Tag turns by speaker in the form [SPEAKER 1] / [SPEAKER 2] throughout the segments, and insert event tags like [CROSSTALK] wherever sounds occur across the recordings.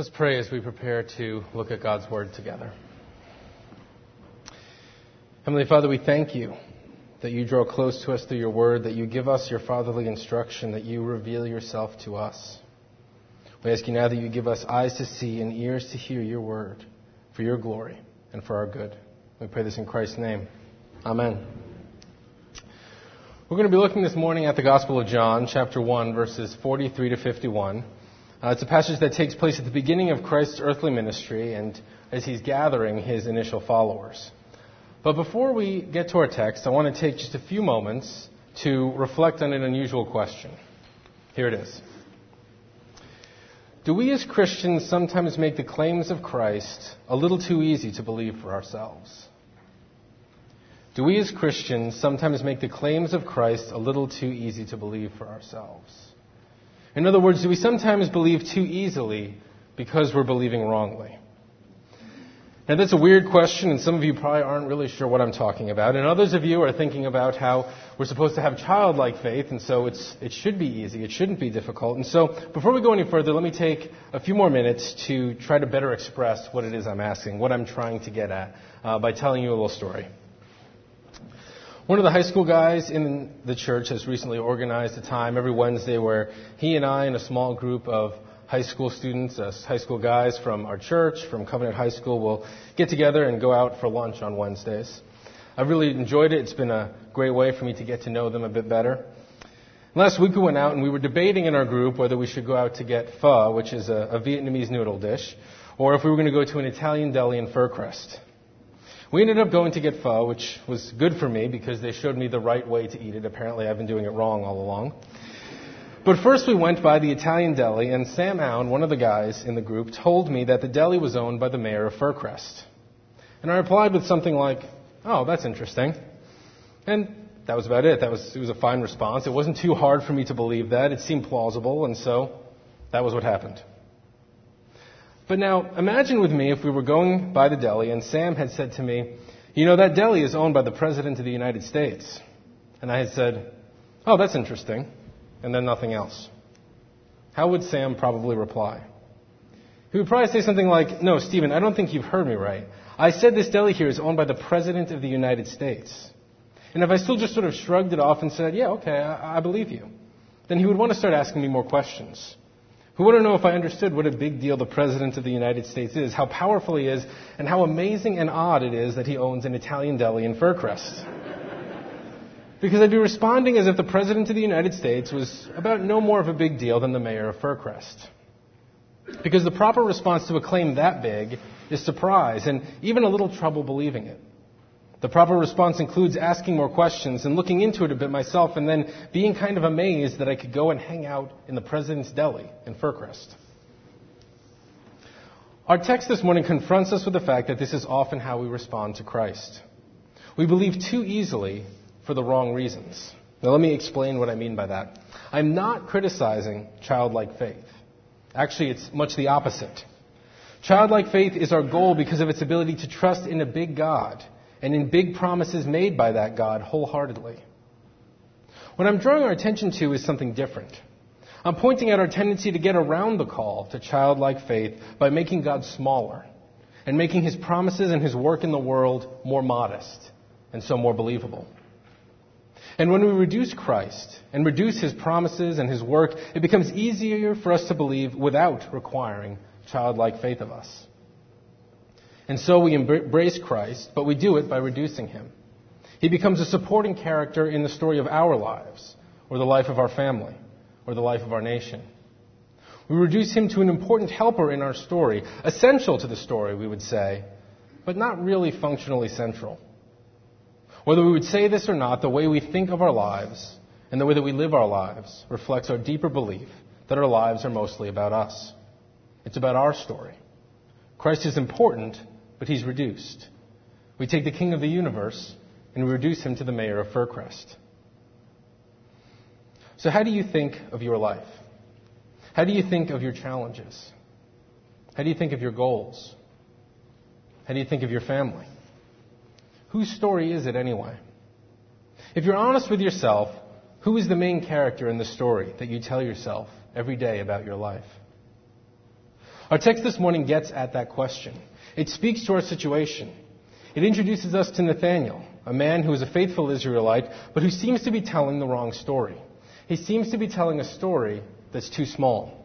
[SPEAKER 1] Let's pray as we prepare to look at God's Word together. Heavenly Father, we thank you that you draw close to us through your Word, that you give us your fatherly instruction, that you reveal yourself to us. We ask you now that you give us eyes to see and ears to hear your Word for your glory and for our good. We pray this in Christ's name. Amen. We're going to be looking this morning at the Gospel of John, chapter 1, verses 43 to 51. Uh, it's a passage that takes place at the beginning of Christ's earthly ministry and as he's gathering his initial followers. But before we get to our text, I want to take just a few moments to reflect on an unusual question. Here it is. Do we as Christians sometimes make the claims of Christ a little too easy to believe for ourselves? Do we as Christians sometimes make the claims of Christ a little too easy to believe for ourselves? In other words, do we sometimes believe too easily because we're believing wrongly? Now, that's a weird question, and some of you probably aren't really sure what I'm talking about. And others of you are thinking about how we're supposed to have childlike faith, and so it's, it should be easy. It shouldn't be difficult. And so, before we go any further, let me take a few more minutes to try to better express what it is I'm asking, what I'm trying to get at, uh, by telling you a little story. One of the high school guys in the church has recently organized a time every Wednesday where he and I and a small group of high school students, uh, high school guys from our church, from Covenant High School, will get together and go out for lunch on Wednesdays. I've really enjoyed it. It's been a great way for me to get to know them a bit better. Last week we went out and we were debating in our group whether we should go out to get pho, which is a, a Vietnamese noodle dish, or if we were going to go to an Italian deli in Fircrest. We ended up going to get pho, which was good for me because they showed me the right way to eat it. Apparently, I've been doing it wrong all along. But first, we went by the Italian deli, and Sam Allen, one of the guys in the group, told me that the deli was owned by the mayor of Fircrest. And I replied with something like, Oh, that's interesting. And that was about it. That was, it was a fine response. It wasn't too hard for me to believe that. It seemed plausible, and so that was what happened. But now, imagine with me if we were going by the deli and Sam had said to me, You know, that deli is owned by the President of the United States. And I had said, Oh, that's interesting. And then nothing else. How would Sam probably reply? He would probably say something like, No, Stephen, I don't think you've heard me right. I said this deli here is owned by the President of the United States. And if I still just sort of shrugged it off and said, Yeah, okay, I, I believe you, then he would want to start asking me more questions. Who to know if I understood what a big deal the President of the United States is, how powerful he is, and how amazing and odd it is that he owns an Italian deli in Fircrest. because I'd be responding as if the President of the United States was about no more of a big deal than the mayor of Fircrest. Because the proper response to a claim that big is surprise and even a little trouble believing it. The proper response includes asking more questions and looking into it a bit myself and then being kind of amazed that I could go and hang out in the President's Deli in Fircrest. Our text this morning confronts us with the fact that this is often how we respond to Christ. We believe too easily for the wrong reasons. Now, let me explain what I mean by that. I'm not criticizing childlike faith. Actually, it's much the opposite. Childlike faith is our goal because of its ability to trust in a big God and in big promises made by that God wholeheartedly. What I'm drawing our attention to is something different. I'm pointing out our tendency to get around the call to childlike faith by making God smaller and making his promises and his work in the world more modest and so more believable. And when we reduce Christ and reduce his promises and his work, it becomes easier for us to believe without requiring childlike faith of us. And so we embrace Christ, but we do it by reducing him. He becomes a supporting character in the story of our lives, or the life of our family, or the life of our nation. We reduce him to an important helper in our story, essential to the story, we would say, but not really functionally central. Whether we would say this or not, the way we think of our lives and the way that we live our lives reflects our deeper belief that our lives are mostly about us. It's about our story. Christ is important, but he's reduced. We take the king of the universe and we reduce him to the mayor of Fircrest. So, how do you think of your life? How do you think of your challenges? How do you think of your goals? How do you think of your family? Whose story is it anyway? If you're honest with yourself, who is the main character in the story that you tell yourself every day about your life? Our text this morning gets at that question. It speaks to our situation. It introduces us to Nathanael, a man who is a faithful Israelite, but who seems to be telling the wrong story. He seems to be telling a story that's too small.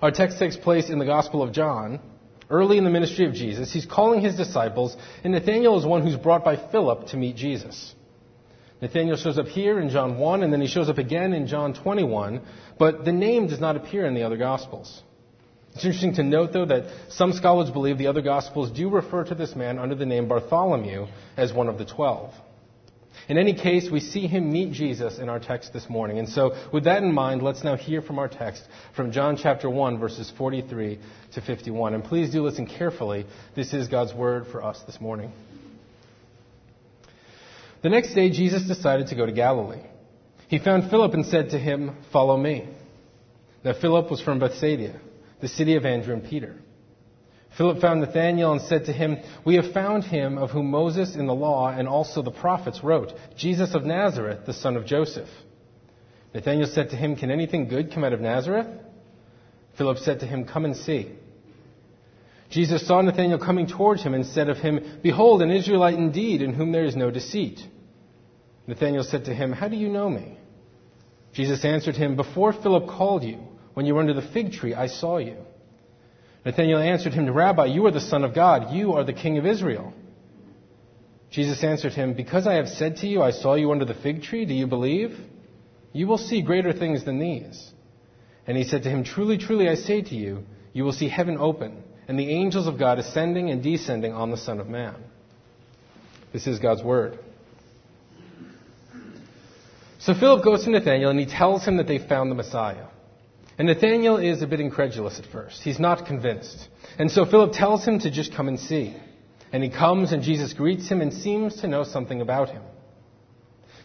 [SPEAKER 1] Our text takes place in the Gospel of John, early in the ministry of Jesus. He's calling his disciples, and Nathanael is one who's brought by Philip to meet Jesus. Nathanael shows up here in John 1, and then he shows up again in John 21, but the name does not appear in the other Gospels. It's interesting to note, though, that some scholars believe the other Gospels do refer to this man under the name Bartholomew as one of the twelve. In any case, we see him meet Jesus in our text this morning. And so, with that in mind, let's now hear from our text from John chapter 1, verses 43 to 51. And please do listen carefully. This is God's word for us this morning. The next day, Jesus decided to go to Galilee. He found Philip and said to him, Follow me. Now, Philip was from Bethsaida the city of Andrew and Peter. Philip found Nathanael and said to him, We have found him of whom Moses in the law and also the prophets wrote, Jesus of Nazareth, the son of Joseph. Nathanael said to him, Can anything good come out of Nazareth? Philip said to him, Come and see. Jesus saw Nathanael coming towards him and said of him, Behold, an Israelite indeed, in whom there is no deceit. Nathanael said to him, How do you know me? Jesus answered him, Before Philip called you, when you were under the fig tree, I saw you. Nathanael answered him, Rabbi, you are the Son of God. You are the King of Israel. Jesus answered him, Because I have said to you, I saw you under the fig tree, do you believe? You will see greater things than these. And he said to him, Truly, truly, I say to you, you will see heaven open, and the angels of God ascending and descending on the Son of Man. This is God's word. So Philip goes to Nathanael and he tells him that they found the Messiah. And Nathanael is a bit incredulous at first. He's not convinced. And so Philip tells him to just come and see. And he comes and Jesus greets him and seems to know something about him.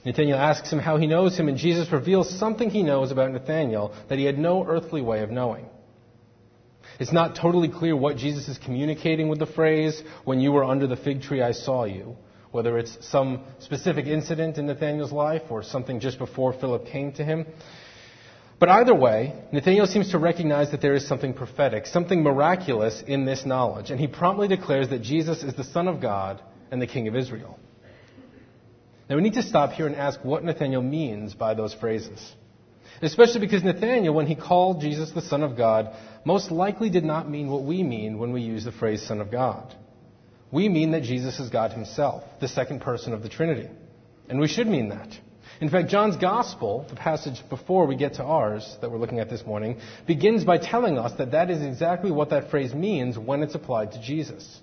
[SPEAKER 1] Nathanael asks him how he knows him and Jesus reveals something he knows about Nathanael that he had no earthly way of knowing. It's not totally clear what Jesus is communicating with the phrase, when you were under the fig tree I saw you. Whether it's some specific incident in Nathanael's life or something just before Philip came to him. But either way, Nathanael seems to recognize that there is something prophetic, something miraculous in this knowledge, and he promptly declares that Jesus is the Son of God and the King of Israel. Now we need to stop here and ask what Nathanael means by those phrases. Especially because Nathanael, when he called Jesus the Son of God, most likely did not mean what we mean when we use the phrase Son of God. We mean that Jesus is God himself, the second person of the Trinity. And we should mean that. In fact, John's Gospel, the passage before we get to ours that we're looking at this morning, begins by telling us that that is exactly what that phrase means when it's applied to Jesus.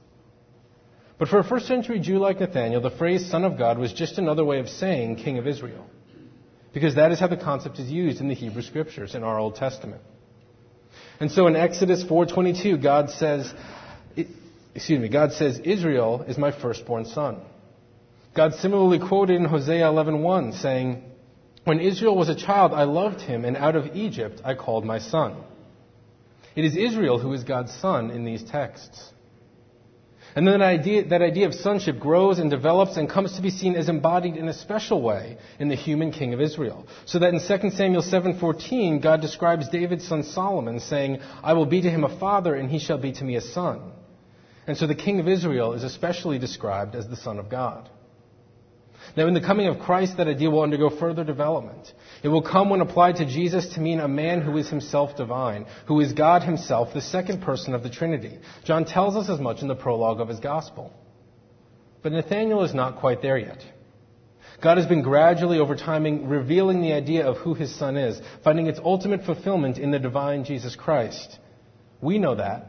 [SPEAKER 1] But for a first century Jew like Nathanael, the phrase Son of God was just another way of saying King of Israel. Because that is how the concept is used in the Hebrew Scriptures in our Old Testament. And so in Exodus 4:22, God says, excuse me, God says, Israel is my firstborn son. God similarly quoted in Hosea 11:1 saying, "When Israel was a child, I loved him, and out of Egypt I called my son." It is Israel who is God's son in these texts. And then that idea, that idea of sonship grows and develops and comes to be seen as embodied in a special way in the human king of Israel. So that in 2 Samuel 7:14, God describes David's son Solomon saying, "I will be to him a father and he shall be to me a son." And so the king of Israel is especially described as the son of God. Now, in the coming of Christ, that idea will undergo further development. It will come when applied to Jesus to mean a man who is himself divine, who is God himself, the second person of the Trinity. John tells us as much in the prologue of his gospel. But Nathanael is not quite there yet. God has been gradually, over time, revealing the idea of who his son is, finding its ultimate fulfillment in the divine Jesus Christ. We know that,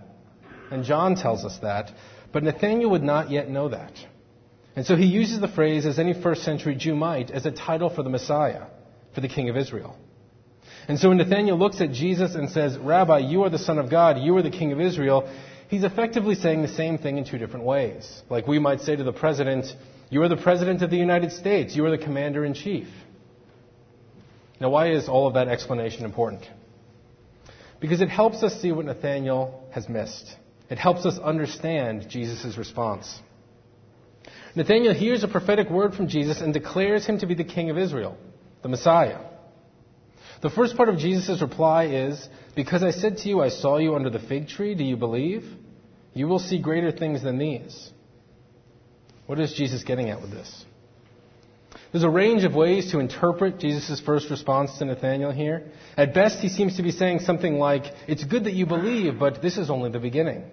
[SPEAKER 1] and John tells us that, but Nathanael would not yet know that. And so he uses the phrase, as any first century Jew might, as a title for the Messiah, for the King of Israel. And so when Nathanael looks at Jesus and says, Rabbi, you are the Son of God, you are the King of Israel, he's effectively saying the same thing in two different ways. Like we might say to the President, You are the President of the United States, you are the Commander in Chief. Now, why is all of that explanation important? Because it helps us see what Nathanael has missed. It helps us understand Jesus' response. Nathanael hears a prophetic word from Jesus and declares him to be the king of Israel, the Messiah. The first part of Jesus' reply is Because I said to you, I saw you under the fig tree, do you believe? You will see greater things than these. What is Jesus getting at with this? There's a range of ways to interpret Jesus' first response to Nathanael here. At best, he seems to be saying something like, It's good that you believe, but this is only the beginning.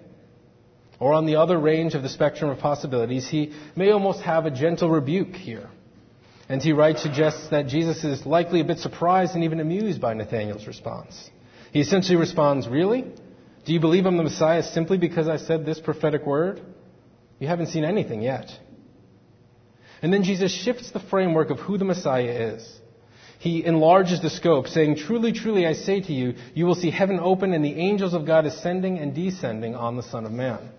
[SPEAKER 1] Or on the other range of the spectrum of possibilities, he may almost have a gentle rebuke here. and N.T. Wright suggests that Jesus is likely a bit surprised and even amused by Nathanael's response. He essentially responds, Really? Do you believe I'm the Messiah simply because I said this prophetic word? You haven't seen anything yet. And then Jesus shifts the framework of who the Messiah is. He enlarges the scope, saying, Truly, truly, I say to you, you will see heaven open and the angels of God ascending and descending on the Son of Man.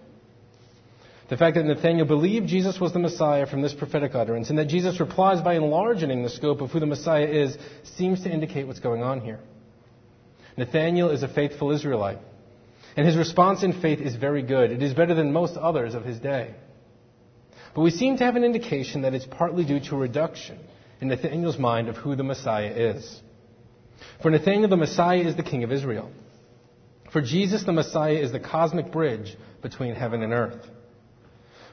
[SPEAKER 1] The fact that Nathanael believed Jesus was the Messiah from this prophetic utterance, and that Jesus replies by enlarging the scope of who the Messiah is, seems to indicate what's going on here. Nathanael is a faithful Israelite, and his response in faith is very good. It is better than most others of his day. But we seem to have an indication that it's partly due to a reduction in Nathanael's mind of who the Messiah is. For Nathanael, the Messiah is the King of Israel. For Jesus, the Messiah is the cosmic bridge between heaven and earth.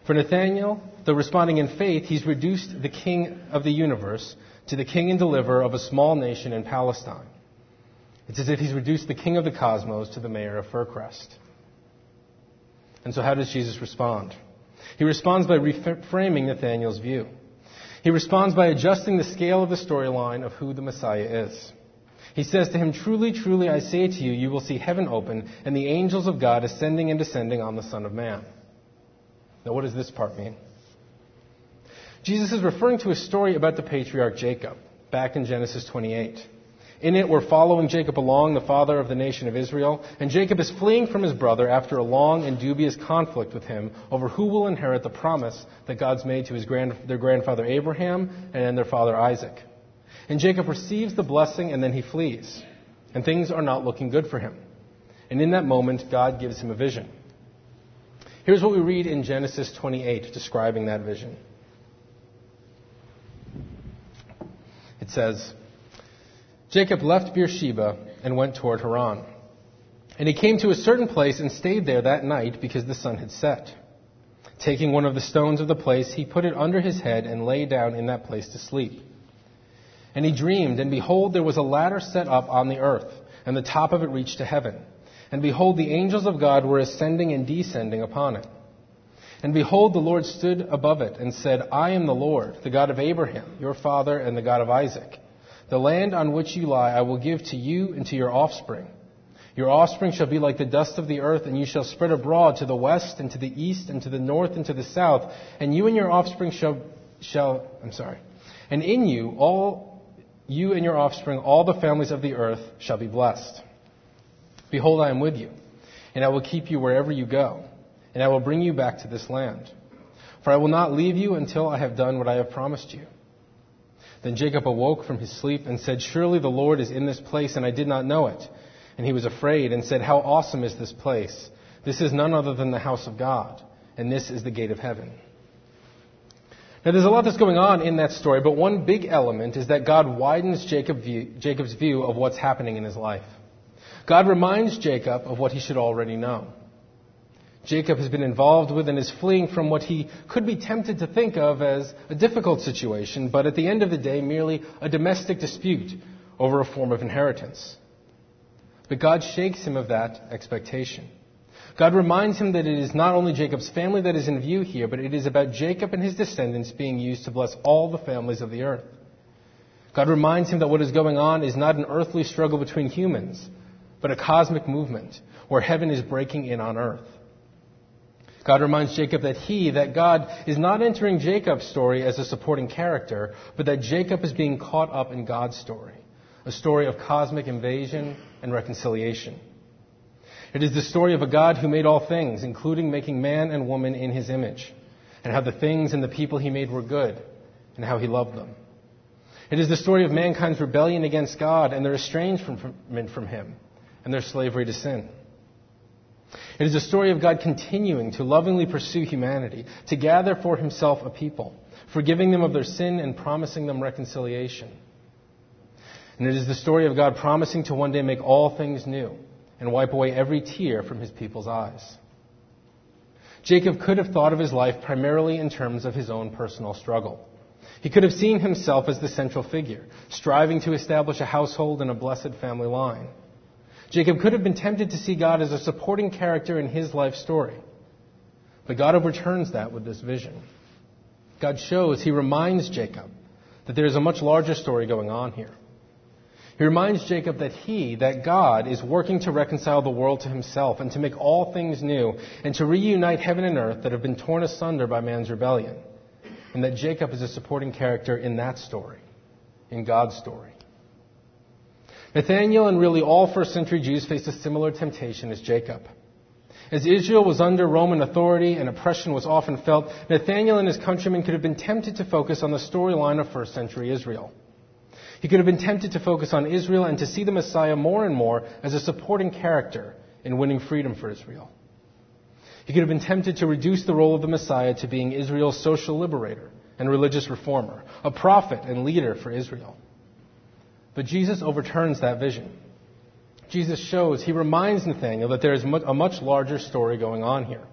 [SPEAKER 1] For Nathanael, though responding in faith, he's reduced the king of the universe to the king and deliverer of a small nation in Palestine. It's as if he's reduced the king of the cosmos to the mayor of Fircrest. And so, how does Jesus respond? He responds by reframing Nathanael's view. He responds by adjusting the scale of the storyline of who the Messiah is. He says to him, Truly, truly, I say to you, you will see heaven open and the angels of God ascending and descending on the Son of Man. Now, what does this part mean? Jesus is referring to a story about the patriarch Jacob, back in Genesis 28. In it, we're following Jacob along, the father of the nation of Israel, and Jacob is fleeing from his brother after a long and dubious conflict with him over who will inherit the promise that God's made to his grand, their grandfather Abraham and their father Isaac. And Jacob receives the blessing and then he flees. And things are not looking good for him. And in that moment, God gives him a vision. Here's what we read in Genesis 28 describing that vision. It says, Jacob left Beersheba and went toward Haran. And he came to a certain place and stayed there that night because the sun had set. Taking one of the stones of the place, he put it under his head and lay down in that place to sleep. And he dreamed, and behold, there was a ladder set up on the earth, and the top of it reached to heaven. And behold, the angels of God were ascending and descending upon it. And behold, the Lord stood above it and said, I am the Lord, the God of Abraham, your father, and the God of Isaac. The land on which you lie I will give to you and to your offspring. Your offspring shall be like the dust of the earth, and you shall spread abroad to the west and to the east and to the north and to the south. And you and your offspring shall, shall I'm sorry. And in you, all, you and your offspring, all the families of the earth shall be blessed. Behold, I am with you, and I will keep you wherever you go, and I will bring you back to this land. For I will not leave you until I have done what I have promised you. Then Jacob awoke from his sleep and said, Surely the Lord is in this place, and I did not know it. And he was afraid and said, How awesome is this place! This is none other than the house of God, and this is the gate of heaven. Now, there's a lot that's going on in that story, but one big element is that God widens Jacob's view of what's happening in his life. God reminds Jacob of what he should already know. Jacob has been involved with and is fleeing from what he could be tempted to think of as a difficult situation, but at the end of the day, merely a domestic dispute over a form of inheritance. But God shakes him of that expectation. God reminds him that it is not only Jacob's family that is in view here, but it is about Jacob and his descendants being used to bless all the families of the earth. God reminds him that what is going on is not an earthly struggle between humans, but a cosmic movement where heaven is breaking in on earth. God reminds Jacob that he, that God, is not entering Jacob's story as a supporting character, but that Jacob is being caught up in God's story, a story of cosmic invasion and reconciliation. It is the story of a God who made all things, including making man and woman in his image, and how the things and the people he made were good, and how he loved them. It is the story of mankind's rebellion against God and their estrangement from him and their slavery to sin. It is a story of God continuing to lovingly pursue humanity, to gather for himself a people, forgiving them of their sin and promising them reconciliation. And it is the story of God promising to one day make all things new and wipe away every tear from his people's eyes. Jacob could have thought of his life primarily in terms of his own personal struggle. He could have seen himself as the central figure, striving to establish a household and a blessed family line. Jacob could have been tempted to see God as a supporting character in his life story. But God overturns that with this vision. God shows, He reminds Jacob that there is a much larger story going on here. He reminds Jacob that he, that God, is working to reconcile the world to himself and to make all things new and to reunite heaven and earth that have been torn asunder by man's rebellion. And that Jacob is a supporting character in that story, in God's story. Nathanael and really all first century Jews faced a similar temptation as Jacob. As Israel was under Roman authority and oppression was often felt, Nathanael and his countrymen could have been tempted to focus on the storyline of first century Israel. He could have been tempted to focus on Israel and to see the Messiah more and more as a supporting character in winning freedom for Israel. He could have been tempted to reduce the role of the Messiah to being Israel's social liberator and religious reformer, a prophet and leader for Israel. But Jesus overturns that vision. Jesus shows, he reminds Nathanael that there is a much larger story going on here.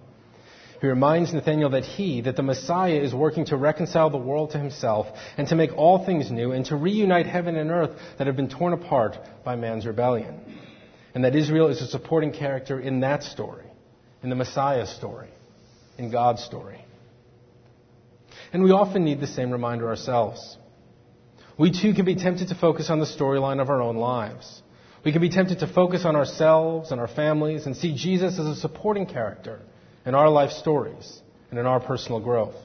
[SPEAKER 1] He reminds Nathanael that he, that the Messiah, is working to reconcile the world to himself and to make all things new and to reunite heaven and earth that have been torn apart by man's rebellion. And that Israel is a supporting character in that story, in the Messiah's story, in God's story. And we often need the same reminder ourselves. We too can be tempted to focus on the storyline of our own lives. We can be tempted to focus on ourselves and our families and see Jesus as a supporting character in our life stories and in our personal growth.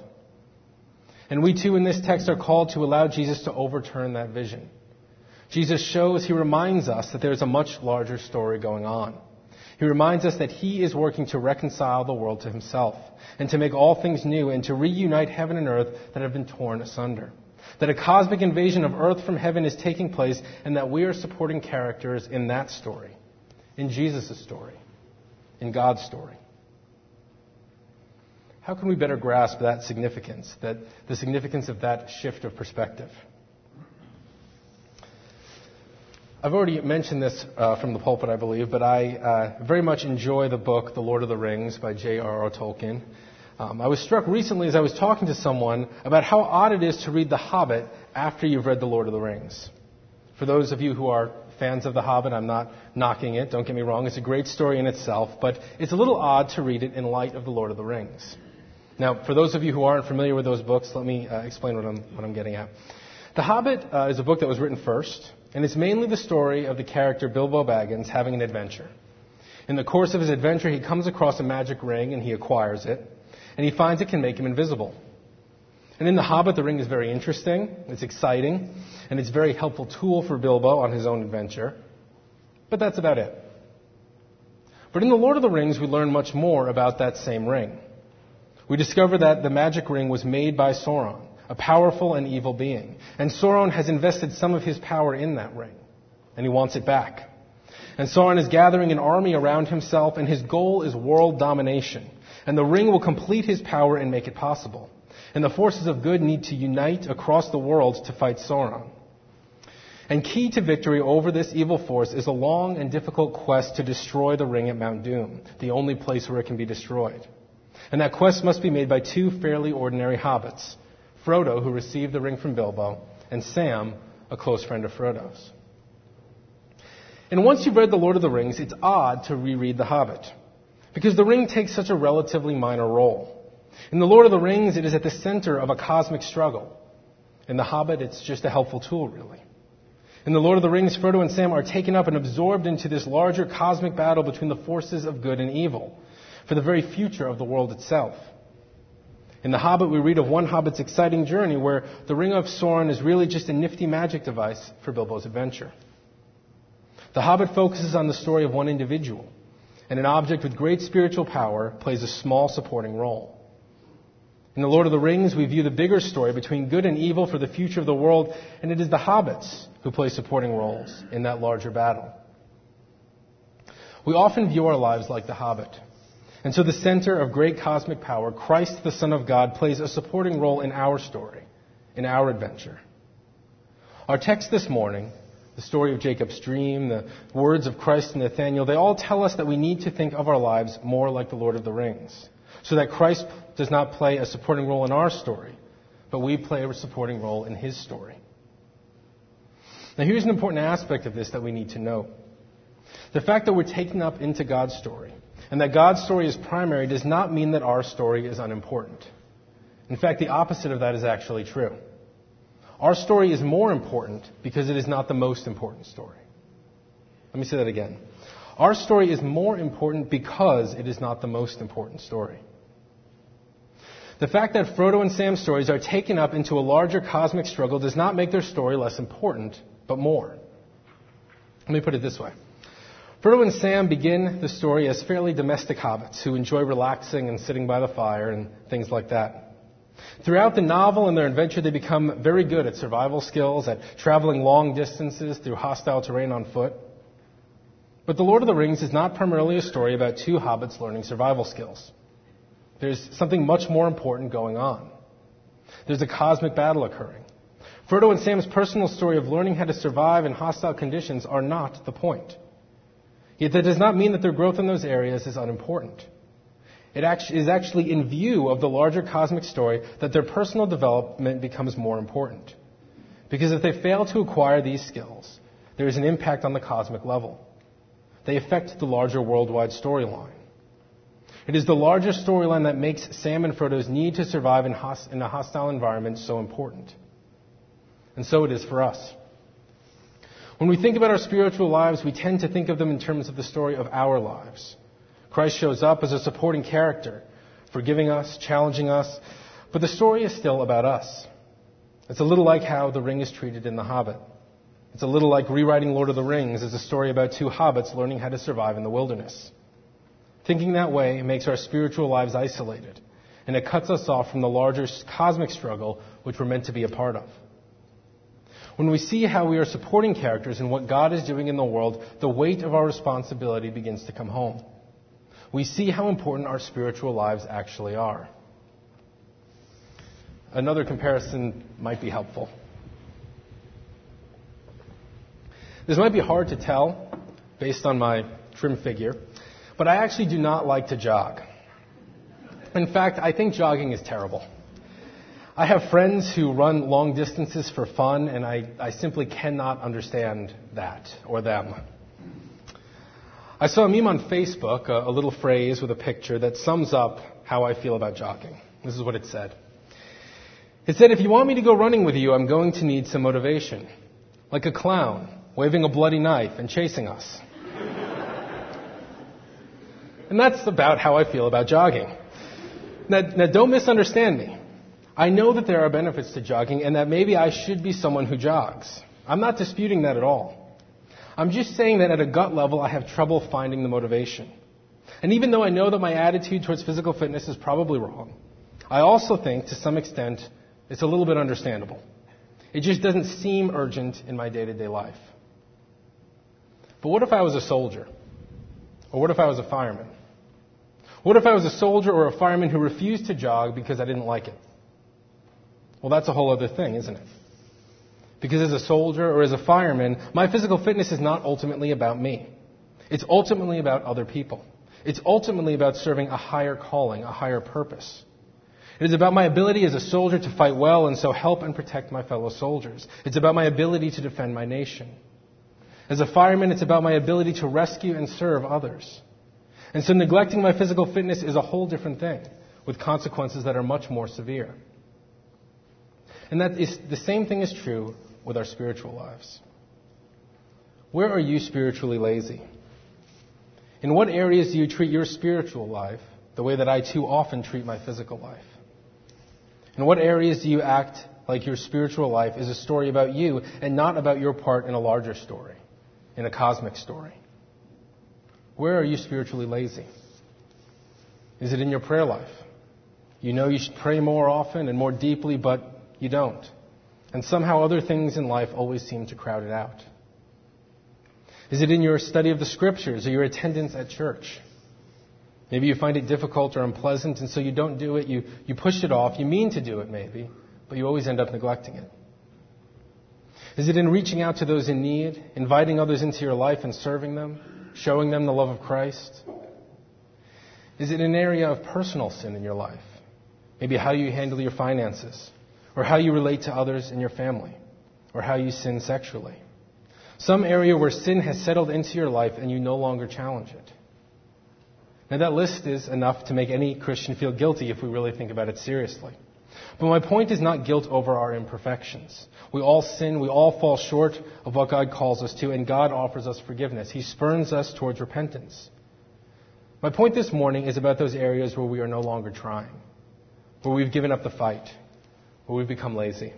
[SPEAKER 1] And we too in this text are called to allow Jesus to overturn that vision. Jesus shows, he reminds us that there is a much larger story going on. He reminds us that he is working to reconcile the world to himself and to make all things new and to reunite heaven and earth that have been torn asunder. That a cosmic invasion of earth from heaven is taking place and that we are supporting characters in that story, in Jesus' story, in God's story. How can we better grasp that significance, that, the significance of that shift of perspective? I've already mentioned this uh, from the pulpit, I believe, but I uh, very much enjoy the book The Lord of the Rings by J.R.R. Tolkien. Um, I was struck recently as I was talking to someone about how odd it is to read The Hobbit after you've read The Lord of the Rings. For those of you who are fans of The Hobbit, I'm not knocking it, don't get me wrong, it's a great story in itself, but it's a little odd to read it in light of The Lord of the Rings. Now, for those of you who aren't familiar with those books, let me uh, explain what I'm, what I'm getting at. The Hobbit uh, is a book that was written first, and it's mainly the story of the character Bilbo Baggins having an adventure. In the course of his adventure, he comes across a magic ring and he acquires it, and he finds it can make him invisible. And in The Hobbit, the ring is very interesting, it's exciting, and it's a very helpful tool for Bilbo on his own adventure. But that's about it. But in The Lord of the Rings, we learn much more about that same ring. We discover that the magic ring was made by Sauron, a powerful and evil being. And Sauron has invested some of his power in that ring, and he wants it back. And Sauron is gathering an army around himself, and his goal is world domination. And the ring will complete his power and make it possible. And the forces of good need to unite across the world to fight Sauron. And key to victory over this evil force is a long and difficult quest to destroy the ring at Mount Doom, the only place where it can be destroyed. And that quest must be made by two fairly ordinary hobbits Frodo, who received the ring from Bilbo, and Sam, a close friend of Frodo's. And once you've read The Lord of the Rings, it's odd to reread The Hobbit, because the ring takes such a relatively minor role. In The Lord of the Rings, it is at the center of a cosmic struggle. In The Hobbit, it's just a helpful tool, really. In The Lord of the Rings, Frodo and Sam are taken up and absorbed into this larger cosmic battle between the forces of good and evil for the very future of the world itself. In The Hobbit, we read of one hobbit's exciting journey where the Ring of Sauron is really just a nifty magic device for Bilbo's adventure. The Hobbit focuses on the story of one individual, and an object with great spiritual power plays a small supporting role. In The Lord of the Rings, we view the bigger story between good and evil for the future of the world, and it is the hobbits who play supporting roles in that larger battle. We often view our lives like the hobbit. And so the center of great cosmic power, Christ the Son of God, plays a supporting role in our story, in our adventure. Our text this morning the story of Jacob's dream, the words of Christ and Nathanael, they all tell us that we need to think of our lives more like the Lord of the Rings, so that Christ does not play a supporting role in our story, but we play a supporting role in his story. Now, here's an important aspect of this that we need to know. The fact that we're taken up into God's story and that God's story is primary does not mean that our story is unimportant. In fact, the opposite of that is actually true. Our story is more important because it is not the most important story. Let me say that again. Our story is more important because it is not the most important story. The fact that Frodo and Sam's stories are taken up into a larger cosmic struggle does not make their story less important, but more. Let me put it this way. Frodo and Sam begin the story as fairly domestic hobbits who enjoy relaxing and sitting by the fire and things like that. Throughout the novel and their adventure, they become very good at survival skills, at traveling long distances through hostile terrain on foot. But The Lord of the Rings is not primarily a story about two hobbits learning survival skills. There's something much more important going on. There's a cosmic battle occurring. Frodo and Sam's personal story of learning how to survive in hostile conditions are not the point. Yet that does not mean that their growth in those areas is unimportant. It is actually in view of the larger cosmic story that their personal development becomes more important. Because if they fail to acquire these skills, there is an impact on the cosmic level. They affect the larger worldwide storyline. It is the larger storyline that makes Sam and Frodo's need to survive in, host- in a hostile environment so important. And so it is for us. When we think about our spiritual lives, we tend to think of them in terms of the story of our lives. Christ shows up as a supporting character, forgiving us, challenging us, but the story is still about us. It's a little like how the ring is treated in The Hobbit. It's a little like rewriting Lord of the Rings as a story about two hobbits learning how to survive in the wilderness. Thinking that way makes our spiritual lives isolated, and it cuts us off from the larger cosmic struggle which we're meant to be a part of. When we see how we are supporting characters in what God is doing in the world, the weight of our responsibility begins to come home we see how important our spiritual lives actually are. Another comparison might be helpful. This might be hard to tell based on my trim figure, but I actually do not like to jog. In fact, I think jogging is terrible. I have friends who run long distances for fun, and I, I simply cannot understand that or them. I saw a meme on Facebook, a, a little phrase with a picture that sums up how I feel about jogging. This is what it said. It said, if you want me to go running with you, I'm going to need some motivation. Like a clown, waving a bloody knife and chasing us. [LAUGHS] and that's about how I feel about jogging. Now, now, don't misunderstand me. I know that there are benefits to jogging and that maybe I should be someone who jogs. I'm not disputing that at all. I'm just saying that at a gut level, I have trouble finding the motivation. And even though I know that my attitude towards physical fitness is probably wrong, I also think to some extent it's a little bit understandable. It just doesn't seem urgent in my day to day life. But what if I was a soldier? Or what if I was a fireman? What if I was a soldier or a fireman who refused to jog because I didn't like it? Well, that's a whole other thing, isn't it? Because as a soldier or as a fireman, my physical fitness is not ultimately about me. It's ultimately about other people. It's ultimately about serving a higher calling, a higher purpose. It is about my ability as a soldier to fight well and so help and protect my fellow soldiers. It's about my ability to defend my nation. As a fireman, it's about my ability to rescue and serve others. And so neglecting my physical fitness is a whole different thing, with consequences that are much more severe. And that is, the same thing is true with our spiritual lives? Where are you spiritually lazy? In what areas do you treat your spiritual life the way that I too often treat my physical life? In what areas do you act like your spiritual life is a story about you and not about your part in a larger story, in a cosmic story? Where are you spiritually lazy? Is it in your prayer life? You know you should pray more often and more deeply, but you don't. And somehow other things in life always seem to crowd it out. Is it in your study of the scriptures or your attendance at church? Maybe you find it difficult or unpleasant, and so you don't do it. You, you push it off. You mean to do it, maybe, but you always end up neglecting it. Is it in reaching out to those in need, inviting others into your life and serving them, showing them the love of Christ? Is it an area of personal sin in your life? Maybe how you handle your finances, or how you relate to others in your family, or how you sin sexually. Some area where sin has settled into your life and you no longer challenge it. Now, that list is enough to make any Christian feel guilty if we really think about it seriously. But my point is not guilt over our imperfections. We all sin, we all fall short of what God calls us to, and God offers us forgiveness. He spurns us towards repentance. My point this morning is about those areas where we are no longer trying, where we've given up the fight, where we've become lazy.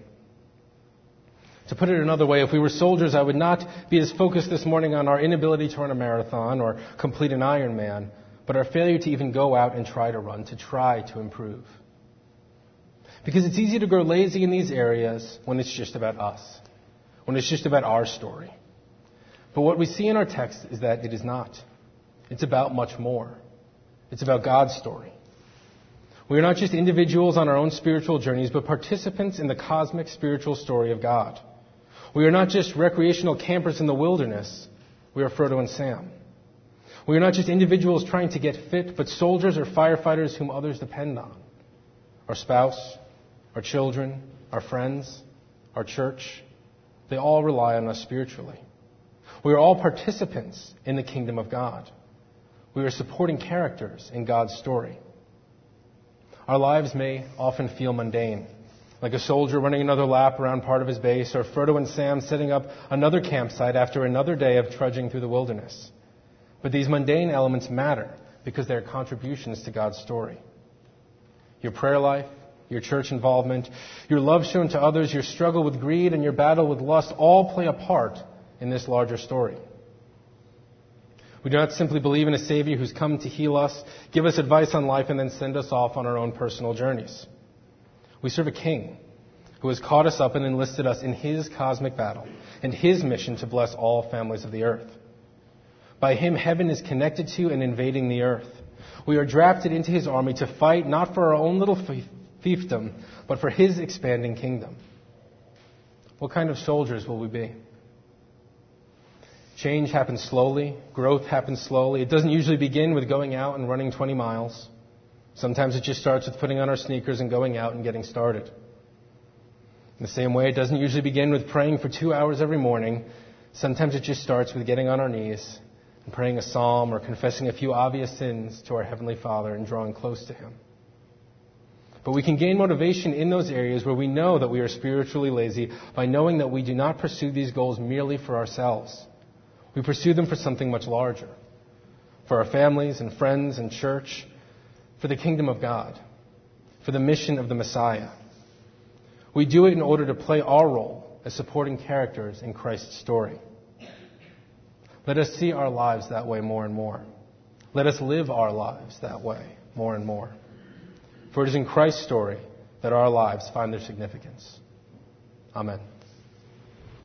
[SPEAKER 1] To put it another way, if we were soldiers, I would not be as focused this morning on our inability to run a marathon or complete an Ironman, but our failure to even go out and try to run, to try to improve. Because it's easy to grow lazy in these areas when it's just about us, when it's just about our story. But what we see in our text is that it is not. It's about much more. It's about God's story. We are not just individuals on our own spiritual journeys, but participants in the cosmic spiritual story of God. We are not just recreational campers in the wilderness. We are Frodo and Sam. We are not just individuals trying to get fit, but soldiers or firefighters whom others depend on. Our spouse, our children, our friends, our church, they all rely on us spiritually. We are all participants in the kingdom of God. We are supporting characters in God's story. Our lives may often feel mundane, like a soldier running another lap around part of his base, or Frodo and Sam setting up another campsite after another day of trudging through the wilderness. But these mundane elements matter because they are contributions to God's story. Your prayer life, your church involvement, your love shown to others, your struggle with greed, and your battle with lust all play a part in this larger story. We do not simply believe in a Savior who's come to heal us, give us advice on life, and then send us off on our own personal journeys. We serve a King who has caught us up and enlisted us in His cosmic battle and His mission to bless all families of the earth. By Him, heaven is connected to and invading the earth. We are drafted into His army to fight not for our own little fiefdom, but for His expanding kingdom. What kind of soldiers will we be? Change happens slowly. Growth happens slowly. It doesn't usually begin with going out and running 20 miles. Sometimes it just starts with putting on our sneakers and going out and getting started. In the same way, it doesn't usually begin with praying for two hours every morning. Sometimes it just starts with getting on our knees and praying a psalm or confessing a few obvious sins to our Heavenly Father and drawing close to Him. But we can gain motivation in those areas where we know that we are spiritually lazy by knowing that we do not pursue these goals merely for ourselves. We pursue them for something much larger for our families and friends and church, for the kingdom of God, for the mission of the Messiah. We do it in order to play our role as supporting characters in Christ's story. Let us see our lives that way more and more. Let us live our lives that way more and more. For it is in Christ's story that our lives find their significance. Amen.